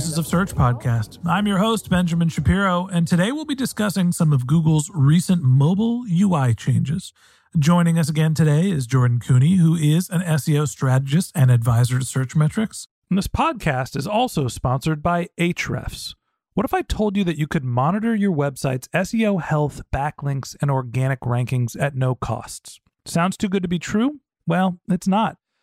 Voices of Search podcast. I'm your host, Benjamin Shapiro, and today we'll be discussing some of Google's recent mobile UI changes. Joining us again today is Jordan Koene, who is an SEO strategist and advisor to Searchmetrics. And this podcast is also sponsored by Ahrefs. What if I told you that you could monitor your website's SEO health, backlinks, and organic rankings at no costs? Sounds too good to be true? Well, it's not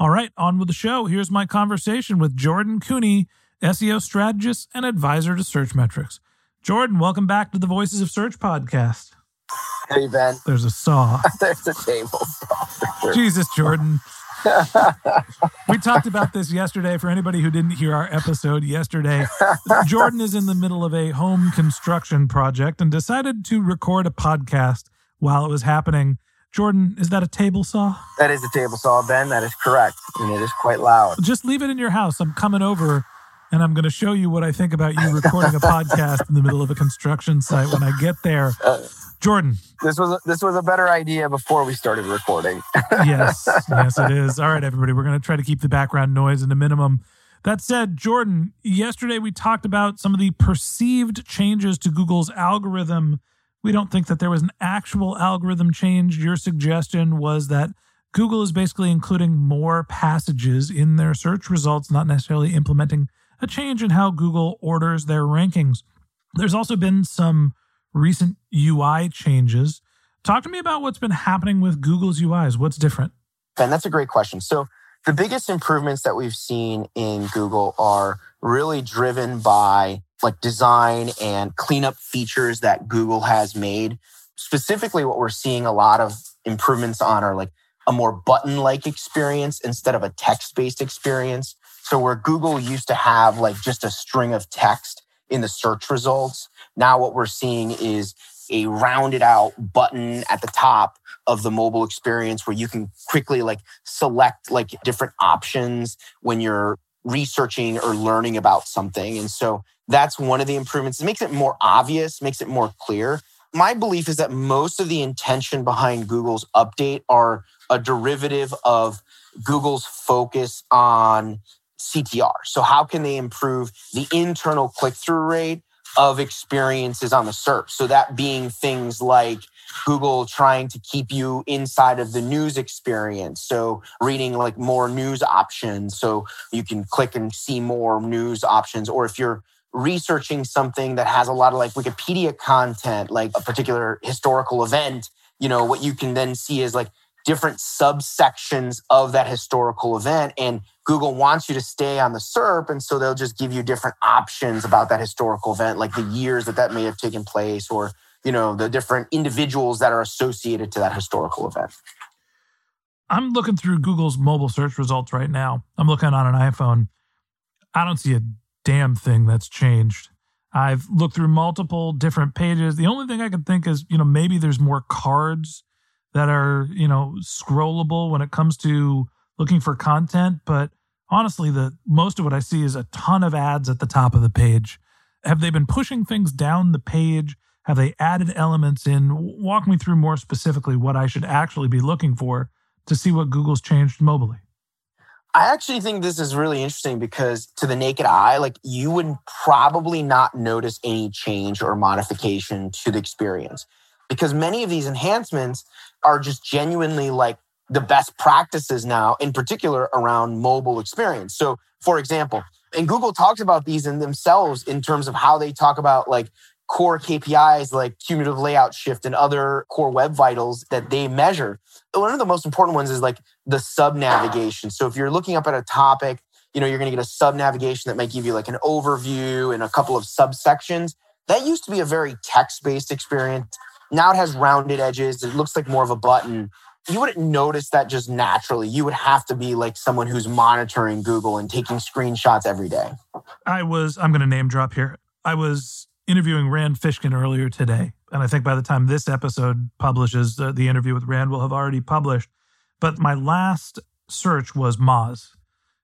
All right, on with the show. Here's my conversation with Jordan Koene, SEO strategist and advisor to Searchmetrics. Jordan, welcome back to the Voices of Search podcast. Hey, Ben. There's a saw. There's a table. saw. Jesus, Jordan. we talked about this yesterday. For anybody who didn't hear our episode yesterday, Jordan is in the middle of a home construction project and decided to record a podcast while it was happening. Jordan, is that a table saw? That is a table saw, Ben. That is correct. And it is quite loud. Just leave it in your house. I'm coming over and I'm going to show you what I think about you recording a podcast in the middle of a construction site when I get there. Uh, Jordan, This was a, this was a better idea before we started recording. yes, yes, it is. All right, everybody, we're going to try to keep the background noise at a minimum. That said, Jordan, yesterday we talked about some of the perceived changes to Google's algorithm. We don't think that there was an actual algorithm change. Your suggestion was that Google is basically including more passages in their search results, not necessarily implementing a change in how Google orders their rankings. There's also been some recent UI changes. Talk to me about what's been happening with Google's UIs. What's different? Ben, that's a great question. So the biggest improvements that we've seen in Google are really driven by like design and cleanup features that Google has made. Specifically, what we're seeing a lot of improvements on are like a more button like experience instead of a text based experience. So, where Google used to have like just a string of text in the search results, now what we're seeing is a rounded out button at the top of the mobile experience where you can quickly like select like different options when you're researching or learning about something. And so that's one of the improvements. It makes it more obvious, makes it more clear. My belief is that most of the intention behind Google's update are a derivative of Google's focus on CTR. So, how can they improve the internal click through rate of experiences on the search? So, that being things like Google trying to keep you inside of the news experience. So, reading like more news options. So, you can click and see more news options. Or if you're researching something that has a lot of like Wikipedia content, like a particular historical event, you know, what you can then see is like different subsections of that historical event. And Google wants you to stay on the SERP. And so they'll just give you different options about that historical event, like the years that that may have taken place or, you know, the different individuals that are associated to that historical event. I'm looking through Google's mobile search results right now. I'm looking on an iPhone. I don't see a damn thing that's changed. I've looked through multiple different pages. The only thing I can think is, you know, maybe there's more cards that are, you know, scrollable when it comes to looking for content, but honestly, the most of what I see is a ton of ads at the top of the page. Have they been pushing things down the page? Have they added elements in? Walk me through more specifically what I should actually be looking for to see what Google's changed mobily. I actually think this is really interesting because to the naked eye, like you would probably not notice any change or modification to the experience because many of these enhancements are just genuinely like the best practices now, in particular around mobile experience. So, for example, and Google talks about these in themselves in terms of how they talk about like core KPIs like cumulative layout shift and other core web vitals that they measure one of the most important ones is like the sub navigation. So if you're looking up at a topic, you know, you're going to get a sub navigation that might give you like an overview and a couple of subsections. That used to be a very text based experience. Now it has rounded edges. It looks like more of a button. You wouldn't notice that just naturally. You would have to be like someone who's monitoring Google and taking screenshots every day. I was, I'm going to name drop here. I was interviewing Rand Fishkin earlier today and I think by the time this episode publishes, uh, the interview with Rand will have already published. But my last search was Moz.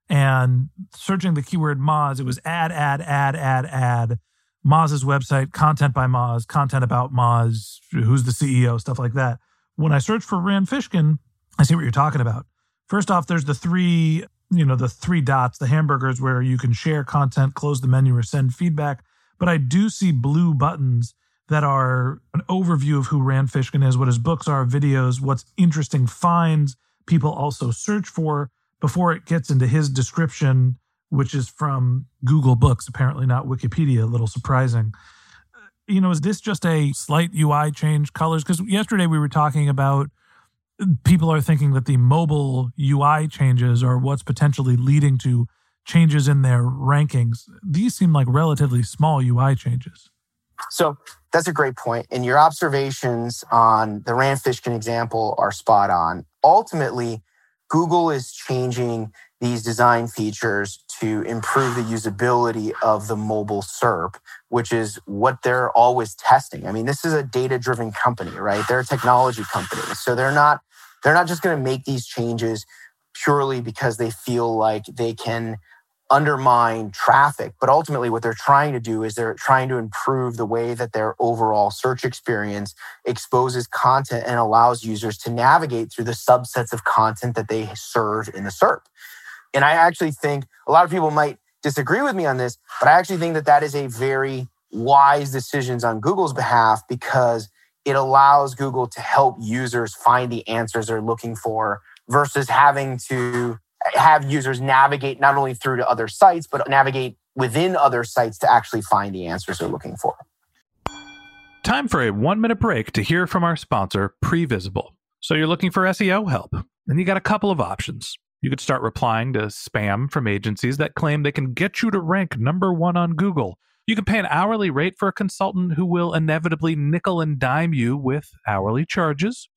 And searching the keyword Moz, it was ad, ad, ad, ad, ad. Moz's website, content by Moz, content about Moz, who's the CEO, stuff like that. When I search for Rand Fishkin, I see what you're talking about. First off, there's the three, you know, the three dots, the hamburgers where you can share content, close the menu, or send feedback. But I do see blue buttons that are an overview of who Rand Fishkin is, what his books are, videos, what's interesting finds people also search for before it gets into his description, which is from Google Books, apparently not Wikipedia, a little surprising. Uh, you know, is this just a slight UI change colors? Because yesterday we were talking about people are thinking that the mobile UI changes are what's potentially leading to changes in their rankings. These seem like relatively small UI changes. So that's a great point. And your observations on the Rand Fishkin example are spot on. Ultimately, Google is changing these design features to improve the usability of the mobile SERP, which is what they're always testing. I mean, this is a data-driven company, right? They're a technology company. So they're not they're not just going to make these changes purely because they feel like they can undermine traffic. But ultimately, what they're trying to do is they're trying to improve the way that their overall search experience exposes content and allows users to navigate through the subsets of content that they serve in the SERP. And I actually think a lot of people might disagree with me on this, but I actually think that that is a very wise decisions on Google's behalf because it allows Google to help users find the answers they're looking for versus having to have users navigate not only through to other sites, but navigate within other sites to actually find the answers they're looking for. Time for a one minute break to hear from our sponsor, Previsible. So you're looking for SEO help, and you got a couple of options. You could start replying to spam from agencies that claim they can get you to rank number one on Google. You can pay an hourly rate for a consultant who will inevitably nickel and dime you with hourly charges.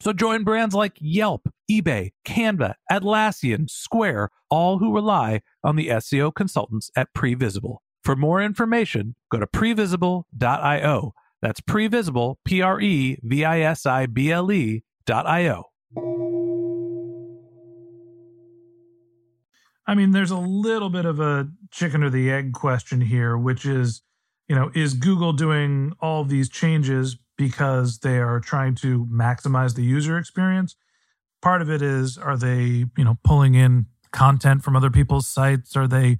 So join brands like Yelp, eBay, Canva, Atlassian, Square, all who rely on the SEO consultants at Previsible. For more information, go to previsible.io. That's previsible, P R E V I S I B L E dot I O. I mean, there's a little bit of a chicken or the egg question here, which is, you know, is Google doing all these changes because they are trying to maximize the user experience? Part of it is, are they, you know, pulling in content from other people's sites? Are they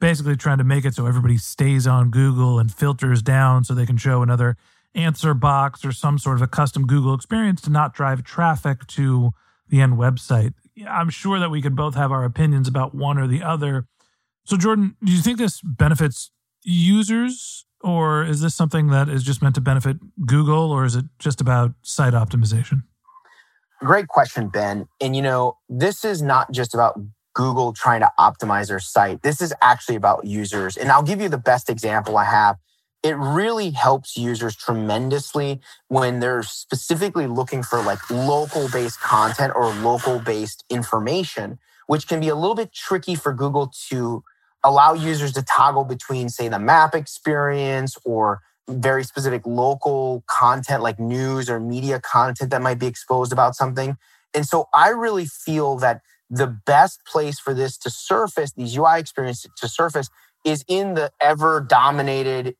basically trying to make it so everybody stays on Google and filters down so they can show another answer box or some sort of a custom Google experience to not drive traffic to the end website? I'm sure that we could both have our opinions about one or the other. So, Jordan, do you think this benefits users, or is this something that is just meant to benefit Google, or is it just about site optimization? Great question, Ben. And you know, this is not just about Google trying to optimize their site. This is actually about users. And I'll give you the best example I have. It really helps users tremendously when they're specifically looking for like local based content or local based information, which can be a little bit tricky for Google to allow users to toggle between, say, the map experience or very specific local content like news or media content that might be exposed about something. And so I really feel that the best place for this to surface, these UI experiences to surface, is in the ever dominated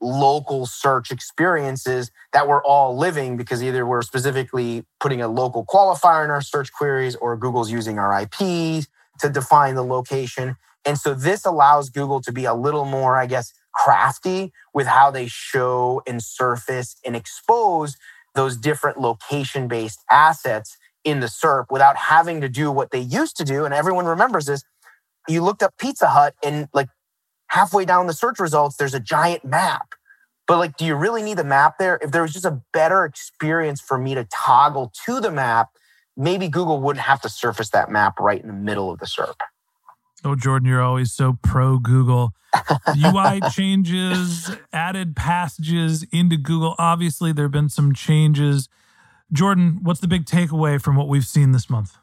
local search experiences that we're all living because either we're specifically putting a local qualifier in our search queries or Google's using our IPs to define the location. And so this allows Google to be a little more, I guess, crafty with how they show and surface and expose those different location based assets in the SERP without having to do what they used to do. And everyone remembers this. You looked up Pizza Hut and like halfway down the search results, there's a giant map. But like, do you really need the map there? If there was just a better experience for me to toggle to the map, maybe Google wouldn't have to surface that map right in the middle of the SERP. Oh, Jordan, you're always so pro Google. UI changes, added passages into Google. Obviously, there have been some changes. Jordan, what's the big takeaway from what we've seen this month?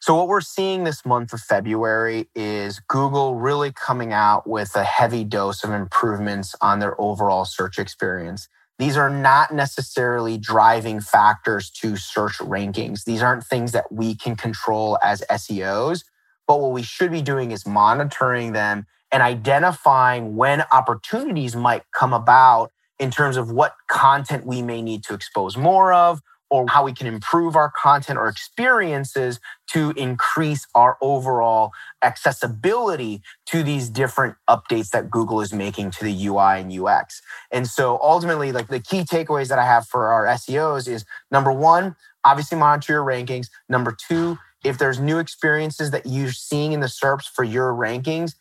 So, what we're seeing this month of February is Google really coming out with a heavy dose of improvements on their overall search experience. These are not necessarily driving factors to search rankings. These aren't things that we can control as SEOs. But what we should be doing is monitoring them and identifying when opportunities might come about in terms of what content we may need to expose more of or how we can improve our content or experiences to increase our overall accessibility to these different updates that Google is making to the UI and UX. And so ultimately, like the key takeaways that I have for our SEOs is number one, obviously monitor your rankings. Number two, if there's new experiences that you're seeing in the SERPs for your rankings,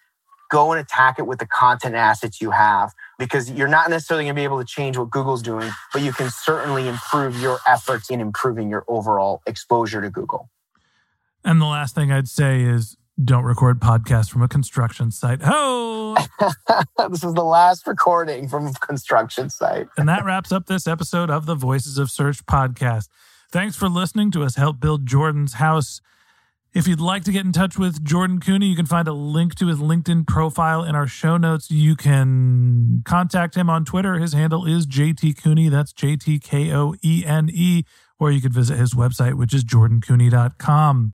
go and attack it with the content assets you have because you're not necessarily going to be able to change what Google's doing, but you can certainly improve your efforts in improving your overall exposure to Google. And the last thing I'd say is don't record podcasts from a construction site. Oh, this is the last recording from a construction site. and that wraps up this episode of the Voices of Search podcast. Thanks for listening to us help build Jordan's house. If you'd like to get in touch with Jordan Koene, you can find a link to his LinkedIn profile in our show notes. You can contact him on Twitter. His handle is JT Koene. That's J T K O E N E. Or you could visit his website, which is jordankoene.com.